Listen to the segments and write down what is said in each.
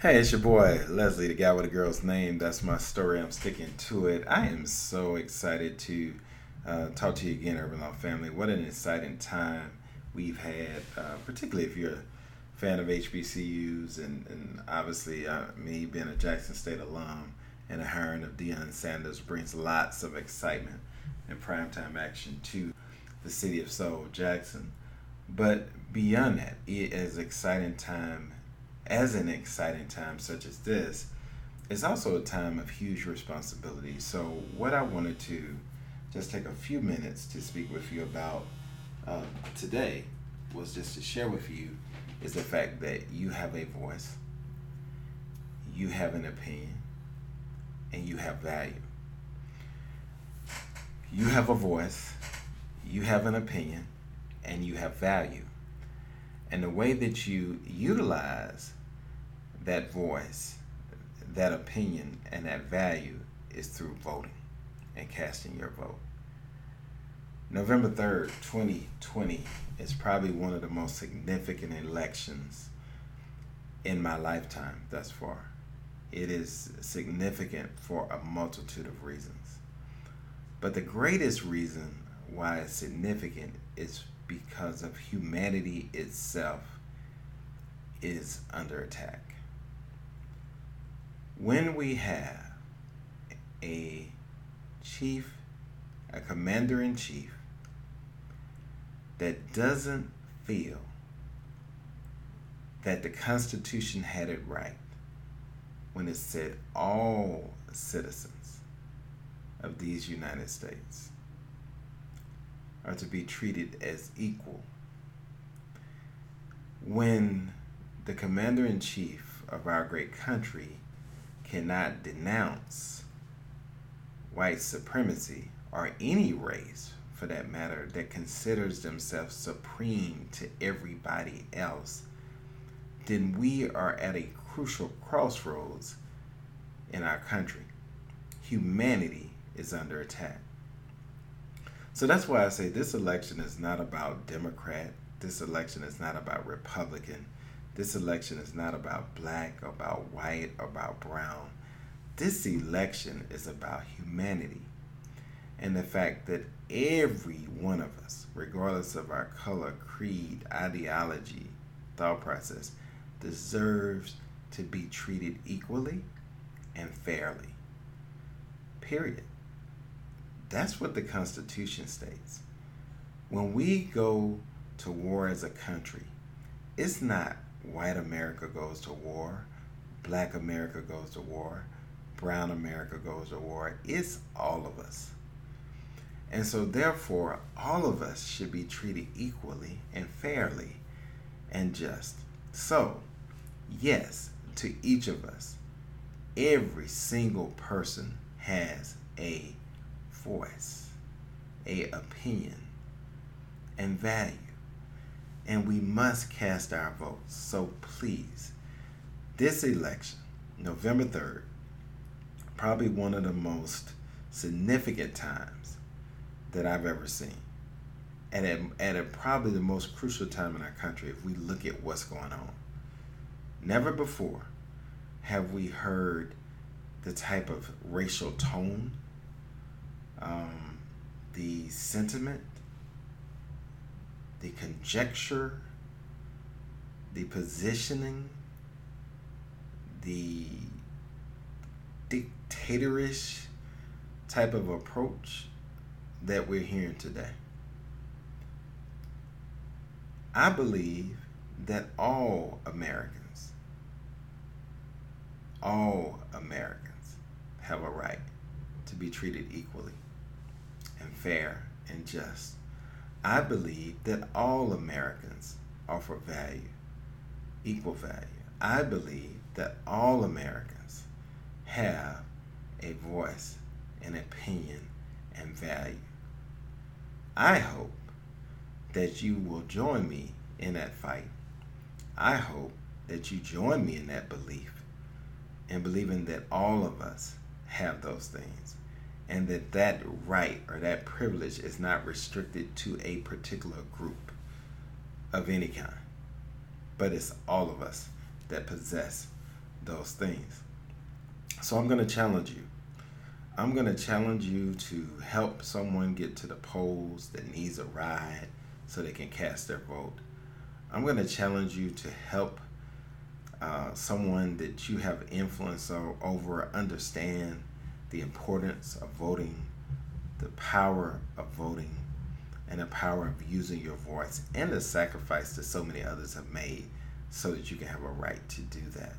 Hey, it's your boy Leslie, the guy with the girl's name. That's my story. I'm sticking to it. I am so excited to uh, talk to you again, Urban Law family. What an exciting time we've had, uh, particularly if you're a fan of HBCUs, and, and obviously uh, me being a Jackson State alum and a hiring of Deion Sanders brings lots of excitement and primetime action to the city of Soul, Jackson. But beyond that, it is exciting time as an exciting time such as this, it's also a time of huge responsibility. So, what I wanted to just take a few minutes to speak with you about uh, today was just to share with you is the fact that you have a voice, you have an opinion, and you have value. You have a voice, you have an opinion, and you have value. And the way that you utilize that voice, that opinion, and that value is through voting and casting your vote. November 3rd, 2020 is probably one of the most significant elections in my lifetime thus far. It is significant for a multitude of reasons. But the greatest reason why it's significant is because of humanity itself is under attack. When we have a chief, a commander in chief, that doesn't feel that the Constitution had it right when it said all citizens of these United States are to be treated as equal. When the commander in chief of our great country cannot denounce white supremacy or any race for that matter that considers themselves supreme to everybody else, then we are at a crucial crossroads in our country. Humanity is under attack. So that's why I say this election is not about Democrat. This election is not about Republican. This election is not about black, about white, about brown. This election is about humanity and the fact that every one of us, regardless of our color, creed, ideology, thought process, deserves to be treated equally and fairly. Period. That's what the Constitution states. When we go to war as a country, it's not white America goes to war, black America goes to war, brown America goes to war. It's all of us. And so, therefore, all of us should be treated equally and fairly and just. So, yes, to each of us, every single person has a voice, a opinion, and value and we must cast our votes. So please, this election, November 3rd, probably one of the most significant times that I've ever seen. And at, at a, probably the most crucial time in our country if we look at what's going on. Never before have we heard the type of racial tone, um, the sentiment, the conjecture, the positioning, the dictatorish type of approach that we're hearing today. I believe that all Americans, all Americans have a right to be treated equally and fair and just I believe that all Americans offer value, equal value. I believe that all Americans have a voice and opinion and value. I hope that you will join me in that fight. I hope that you join me in that belief and believing that all of us have those things and that that right or that privilege is not restricted to a particular group of any kind, but it's all of us that possess those things. So I'm going to challenge you. I'm going to challenge you to help someone get to the polls that needs a ride so they can cast their vote. I'm going to challenge you to help uh, someone that you have influence over understand the importance of voting, the power of voting, and the power of using your voice, and the sacrifice that so many others have made so that you can have a right to do that.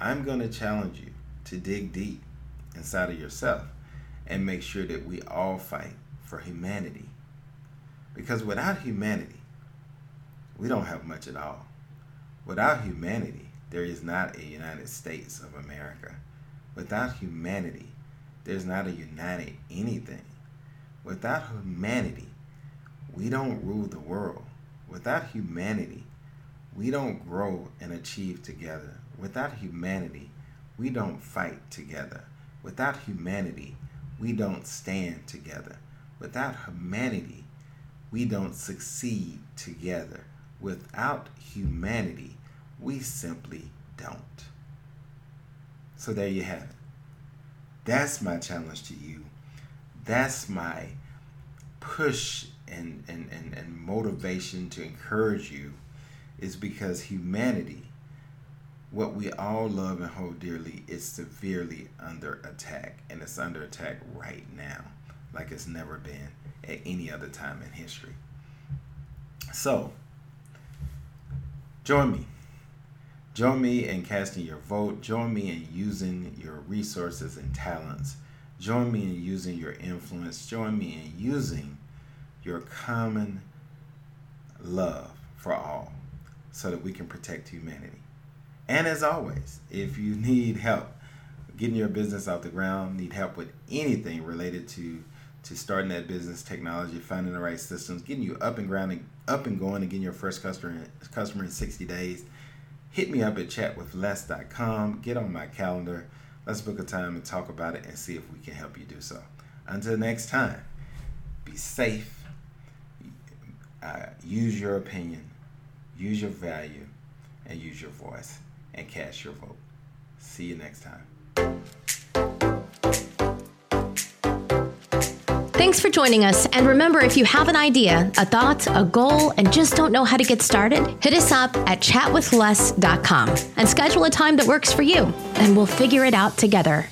I'm going to challenge you to dig deep inside of yourself and make sure that we all fight for humanity. Because without humanity, we don't have much at all. Without humanity, there is not a United States of America. Without humanity, there's not a united anything. Without humanity, we don't rule the world. Without humanity, we don't grow and achieve together. Without humanity, we don't fight together. Without humanity, we don't stand together. Without humanity, we don't succeed together. Without humanity, we simply don't. So there you have it. That's my challenge to you. That's my push and, and, and, and motivation to encourage you is because humanity, what we all love and hold dearly, is severely under attack. And it's under attack right now, like it's never been at any other time in history. So, join me Join me in casting your vote. Join me in using your resources and talents. Join me in using your influence. Join me in using your common love for all so that we can protect humanity. And as always, if you need help getting your business off the ground, need help with anything related to to starting that business, technology, finding the right systems, getting you up and grounding, up and going, and getting your first customer customer in 60 days hit me up at chatwithless.com. Get on my calendar. Let's book a time and talk about it and see if we can help you do so. Until next time, be safe. Uh, use your opinion, use your value, and use your voice, and cast your vote. See you next time. Thanks for joining us. And remember, if you have an idea, a thought, a goal, and just don't know how to get started, hit us up at chatwithless.com and schedule a time that works for you, and we'll figure it out together.